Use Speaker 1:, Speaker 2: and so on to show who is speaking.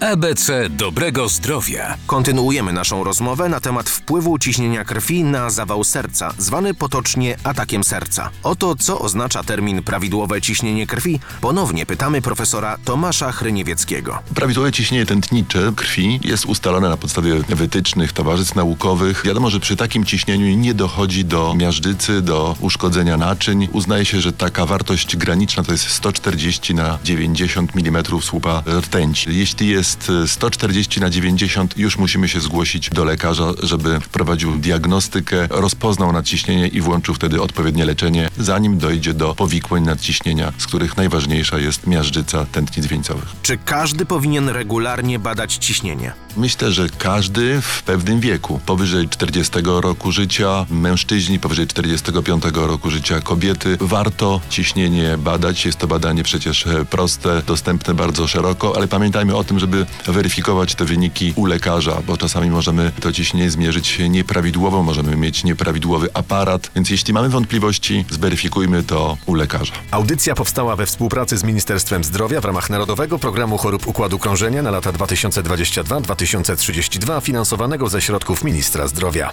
Speaker 1: ABC dobrego zdrowia.
Speaker 2: Kontynuujemy naszą rozmowę na temat wpływu ciśnienia krwi na zawał serca, zwany potocznie atakiem serca. O to, co oznacza termin prawidłowe ciśnienie krwi, ponownie pytamy profesora Tomasza Hryniewieckiego.
Speaker 3: Prawidłowe ciśnienie tętnicze krwi jest ustalone na podstawie wytycznych towarzystw naukowych. Wiadomo, że przy takim ciśnieniu nie dochodzi do miażdżycy, do uszkodzenia naczyń. Uznaje się, że taka wartość graniczna to jest 140 na 90 mm słupa rtęci. Jeśli jest 140 na 90, już musimy się zgłosić do lekarza, żeby wprowadził diagnostykę, rozpoznał nadciśnienie i włączył wtedy odpowiednie leczenie, zanim dojdzie do powikłań nadciśnienia, z których najważniejsza jest miażdżyca tętnic wieńcowych.
Speaker 2: Czy każdy powinien regularnie badać ciśnienie?
Speaker 3: Myślę, że każdy w pewnym wieku, powyżej 40 roku życia, mężczyźni powyżej 45 roku życia, kobiety, warto ciśnienie badać. Jest to badanie przecież e, proste, dostępne bardzo szeroko, ale pamiętajmy o tym, żeby weryfikować te wyniki u lekarza, bo czasami możemy to ciśnienie zmierzyć nieprawidłowo, możemy mieć nieprawidłowy aparat, więc jeśli mamy wątpliwości, zweryfikujmy to u lekarza.
Speaker 4: Audycja powstała we współpracy z Ministerstwem Zdrowia w ramach Narodowego Programu Chorób Układu Krążenia na lata 2022-2032 finansowanego ze środków Ministra Zdrowia.